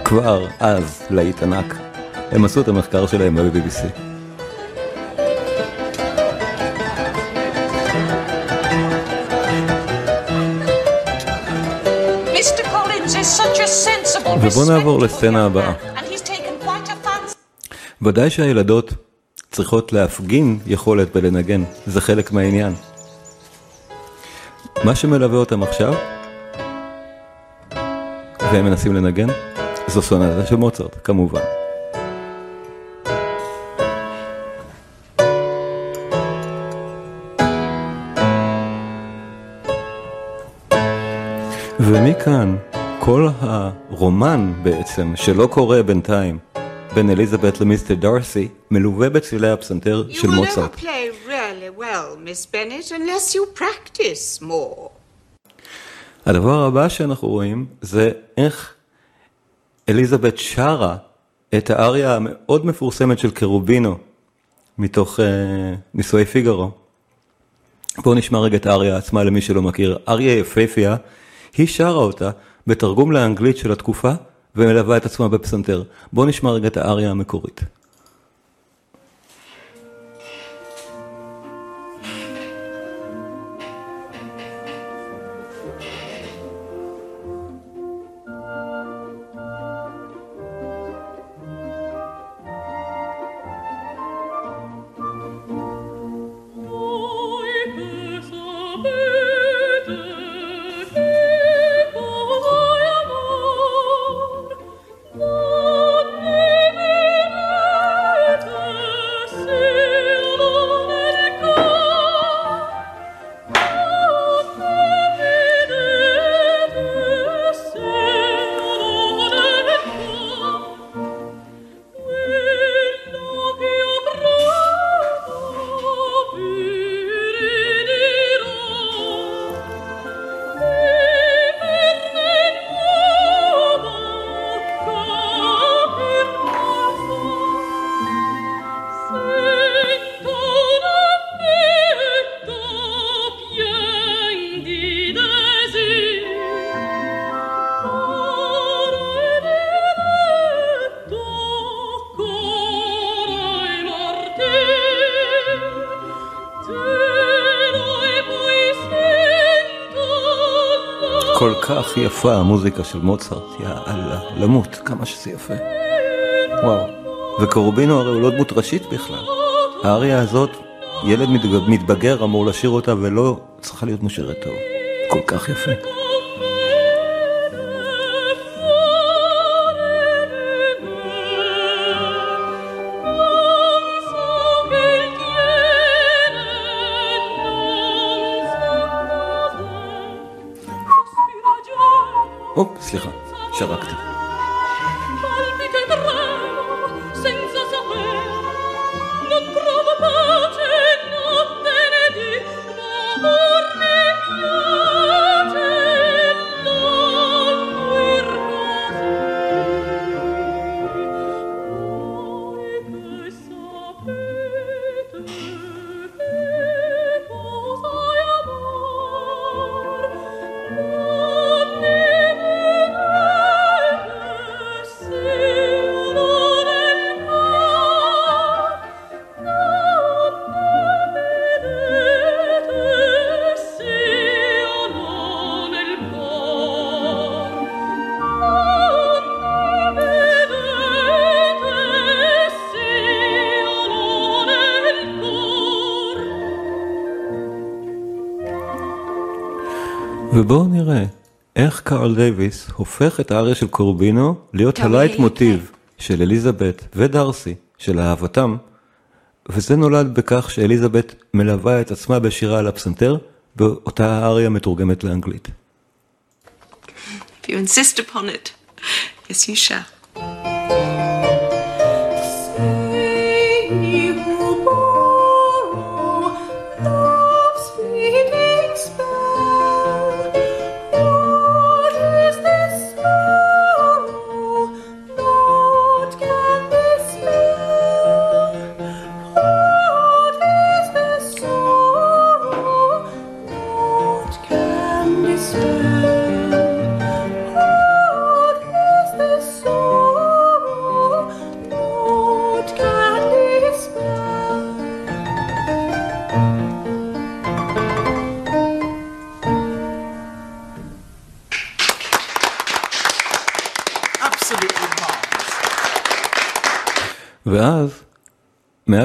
כבר אז להיט ענק. הם עשו את המחקר שלהם ב-BBC. Sensible, ובוא נעבור לסצנה הבאה. ודאי שהילדות צריכות להפגין יכולת בלנגן, זה חלק מהעניין. מה שמלווה אותם עכשיו, והם מנסים לנגן, זו סונטה של מוצרט, כמובן. ומכאן כל הרומן בעצם, שלא קורה בינתיים, בין אליזבת למיסטר דארסי, מלווה בצלילי הפסנתר של מוצרט. really well, Bennett. הדבר הבא שאנחנו רואים זה איך אליזבת שרה את האריה המאוד מפורסמת של קרובינו מתוך uh, נישואי פיגארו. בואו נשמע רגע את האריה עצמה למי שלא מכיר. אריה יפהפייה, היא שרה אותה בתרגום לאנגלית של התקופה ומלווה את עצמה בפסנתר. בואו נשמע רגע את האריה המקורית. יפה המוזיקה של מוצרט, יא אללה, למות, כמה שזה יפה. וואו. וקרובינו הרי הוא לא דמות ראשית בכלל. האריה הזאת, ילד מתבגר אמור לשיר אותה ולא צריכה להיות מושרת טוב. כל כך יפה. ובואו נראה איך קארל דייוויס הופך את האריה של קרובינו להיות הלייטמוטיב של אליזבת ודארסי, של אהבתם, וזה נולד בכך שאליזבת מלווה את עצמה בשירה על הפסנתר, ואותה האריה מתורגמת לאנגלית. If you insist upon it, yes, you shall.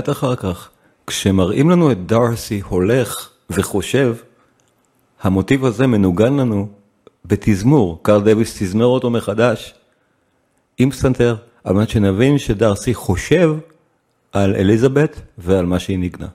מעט אחר כך, כשמראים לנו את דארסי הולך וחושב, המוטיב הזה מנוגן לנו בתזמור, קארל דוויס תזמר אותו מחדש, עם פסנתר, על מנת שנבין שדארסי חושב על אליזבת ועל מה שהיא ניגנה.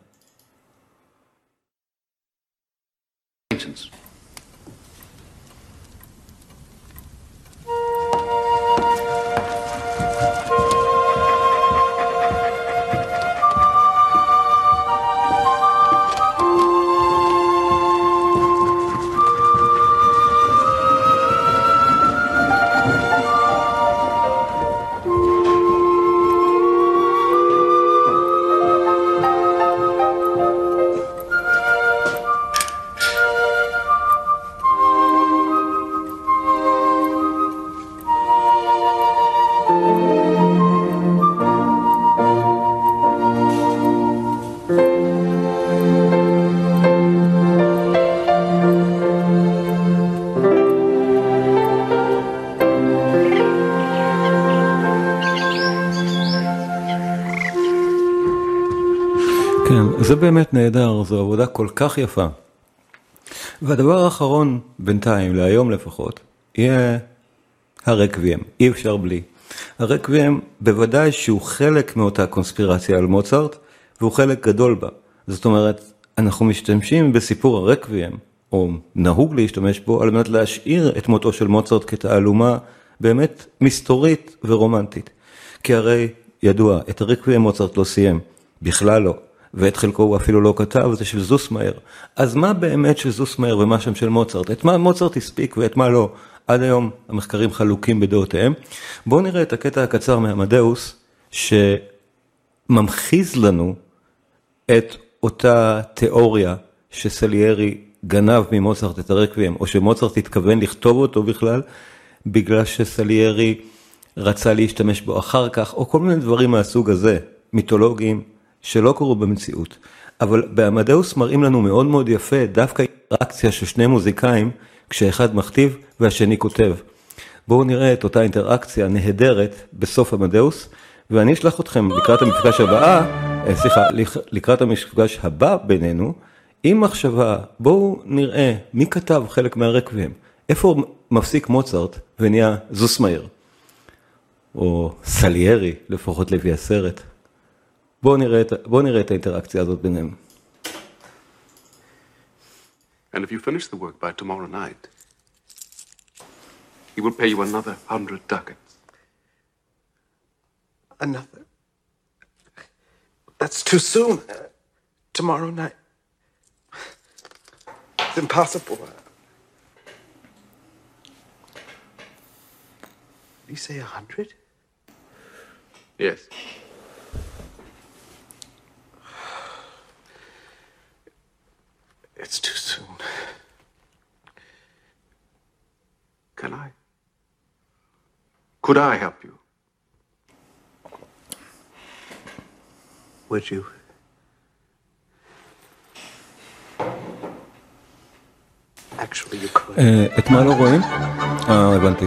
באמת נהדר, זו עבודה כל כך יפה. והדבר האחרון, בינתיים, להיום לפחות, יהיה הרקוויאם, אי אפשר בלי. הרקוויאם בוודאי שהוא חלק מאותה קונספירציה על מוצרט, והוא חלק גדול בה. זאת אומרת, אנחנו משתמשים בסיפור הרקוויאם, או נהוג להשתמש בו, על מנת להשאיר את מותו של מוצרט כתעלומה באמת מסתורית ורומנטית. כי הרי, ידוע, את הרקוויאם מוצרט לא סיים, בכלל לא. ואת חלקו הוא אפילו לא כתב, זה של זוסמאייר. אז מה באמת של זוסמאייר ומה שם של מוצרט? את מה מוצרט הספיק ואת מה לא? עד היום המחקרים חלוקים בדעותיהם. בואו נראה את הקטע הקצר מעמדאוס, שממחיז לנו את אותה תיאוריה שסליירי גנב ממוצרט את הרקוויאם, או שמוצרט התכוון לכתוב אותו בכלל, בגלל שסליירי רצה להשתמש בו אחר כך, או כל מיני דברים מהסוג הזה, מיתולוגיים. שלא קרו במציאות. אבל בעמדאוס מראים לנו מאוד מאוד יפה דווקא אינטראקציה של שני מוזיקאים, כשאחד מכתיב והשני כותב. בואו נראה את אותה אינטראקציה נהדרת בסוף עמדאוס, ואני אשלח אתכם לקראת המפגש הבאה, אה, סליחה, לקראת המפגש הבא בינינו, עם מחשבה, בואו נראה מי כתב חלק מהרקבים, איפה מפסיק מוצרט ונהיה זוסמאיר, או סליירי, לפחות לפי הסרט. בואו נראה, בוא נראה את האינטראקציה הזאת ביניהם. And if you finish the work by tomorrow night, he will pay you another hundred ducats. Another? That's too soon. Uh, tomorrow night. It's impossible. Did you say a hundred? Yes. It's too soon. Can I? Could I help you? Would you? Actually, you could. אה, את מה לא רואים? אה, הבנתי.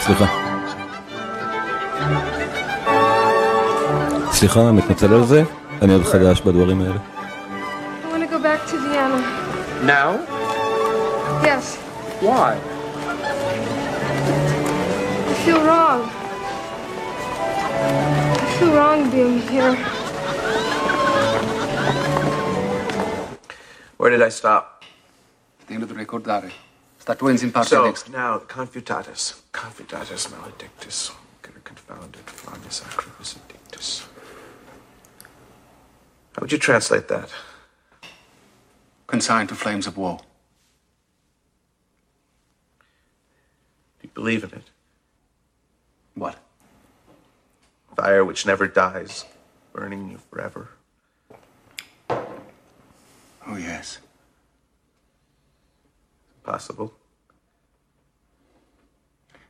סליחה. סליחה, מתנצל על זה, אני עוד חדש בדברים האלה. Now? Yes. Why? I feel wrong. I feel wrong being here. Where did I stop? The end of the ricordare. Statuensi in parte So, next. now, confutatus. Confutatus maledictus. Confounded. Flamis acribus addictus. How would you translate that? Consigned to flames of war. Do you believe in it? What? Fire which never dies, burning you forever. Oh, yes. Possible.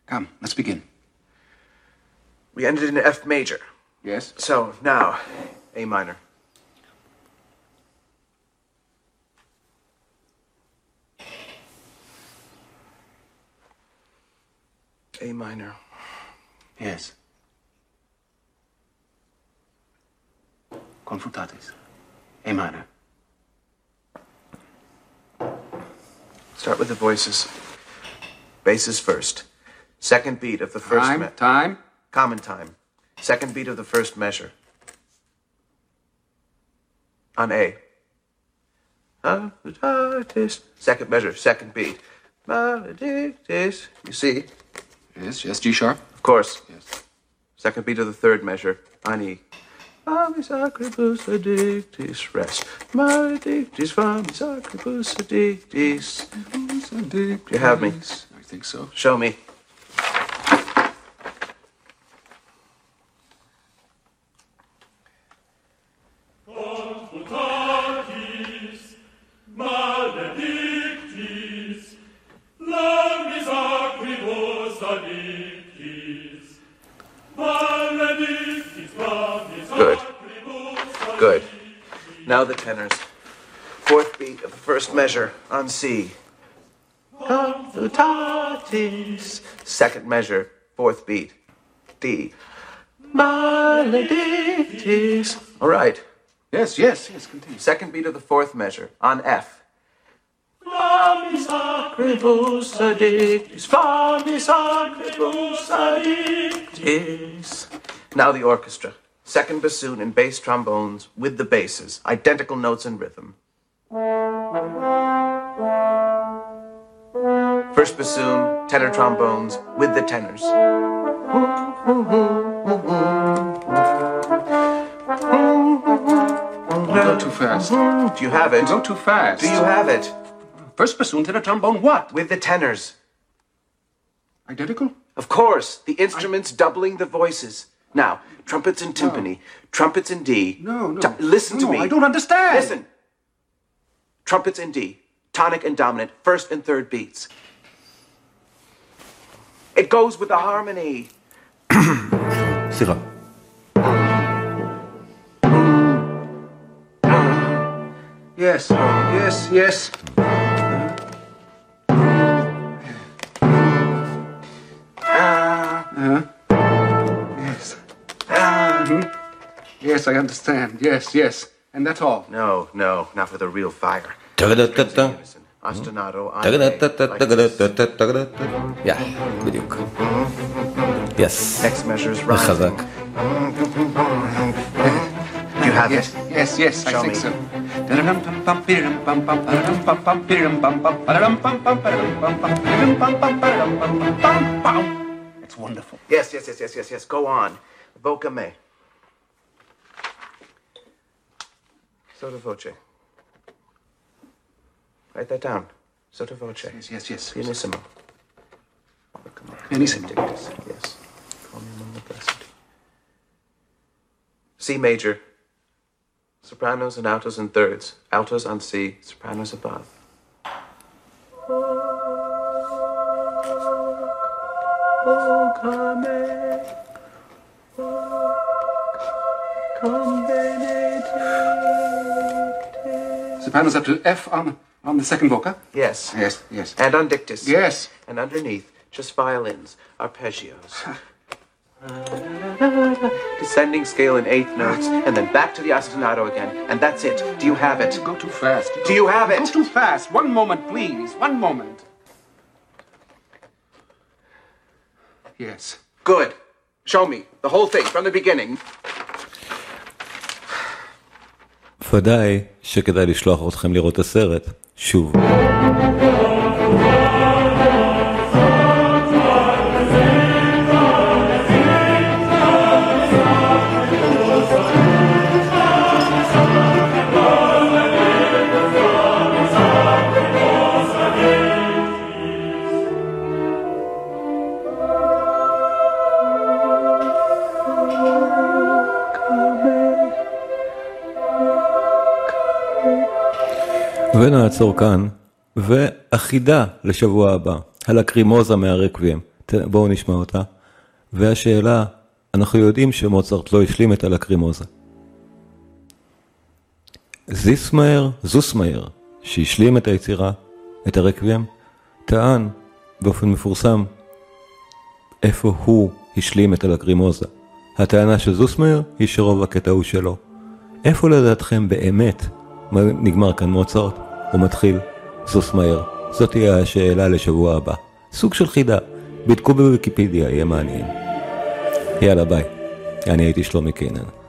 Come, let's begin. We ended in F major. Yes? So, now, A minor. A minor. Yes. Confutatis. A minor. Start with the voices. Basses first. Second beat of the first Time, me- time. Common time. Second beat of the first measure. On A. Second measure, second beat. You see? Yes, yes, G sharp. Of course. Yes. Second beat of the third measure on E. Famis acribus addictis rest. Maledictis famis acribus addictis. You have me. I think so. Show me. Measure on C. Confutatis. Second measure, fourth beat. D. Maledictis. All right. Yes, yes, yes, continue. Second beat of the fourth measure on F. Famis acribus addictis, famis acribus addictis. Now the orchestra. Second bassoon and bass trombones with the basses, identical notes and rhythm. First bassoon, tenor trombones with the tenors. You go too fast. Do you have it? You go too fast. Do you have it? First bassoon, tenor trombone, what? With the tenors. Identical? Of course, the instruments doubling the voices. Now, trumpets and timpani, trumpets in D. No, no. To- listen to me. I don't understand. Listen Trumpets in D, tonic and dominant, first and third beats. It goes with the harmony. סליחה. Yes, yes, yes. Uh-huh. Yes. Mhm. Yes, I understand. Yes, yes. And that's all. No, no, not for the real fire. טגדטטה. Ostinato on A, טגדטטה, like this. טגדטטה, טגדטטה. יא, בדיוק. יס. Next measure is rhyme. חזק. Do you have Yes, it? yes, yes, I Show think me. so. Da-da-dum-pum-pum, bidum-pum-pum, ba-da-dum-pum-pum, bidum-pum-pum, ba-da-dum-pum-pum, ba-da-dum-pum-pum, bidum-pum-pum, ba-da-dum-pum-pum. It's wonderful. Yes, yes, yes, yes, yes, yes. Go on. Voca Sotto voce. Write that down. Sotto voce. Yes, yes, yes. Pianissimo. Pianissimo. Yes. Call me among the blessed. C major. Sopranos and altos and thirds. Altos on C, sopranos above. Oh, come, oh, come Sopranos up to F on, on the second vocal. Yes. Yes, yes. And on dictus. Yes. And underneath, just violins, arpeggios. Descending scale in eighth notes, and then back to the ostinato again, and that's it. Do you have it? Go too fast. Do you have it? Go it? too fast. One moment, please. One moment. Yes. Good. Show me the whole thing from the beginning. ודאי שכדאי לשלוח אתכם לראות את הסרט, שוב. ונעצור כאן, ואחידה לשבוע הבא, הלקרימוזה מהרקבים. בואו נשמע אותה. והשאלה, אנחנו יודעים שמוצרט לא השלים את הלקרימוזה. זיסמאייר, זוסמאייר, שהשלים את היצירה, את הרקבים, טען באופן מפורסם איפה הוא השלים את הלקרימוזה. הטענה של זוסמאייר היא שרוב הקטע הוא שלו. איפה לדעתכם באמת נגמר כאן מוצרט ומתחיל סוס מהר? זאת תהיה השאלה לשבוע הבא. סוג של חידה, בדקו בוויקיפדיה, יהיה מעניין. יאללה ביי, אני הייתי שלומי קינן.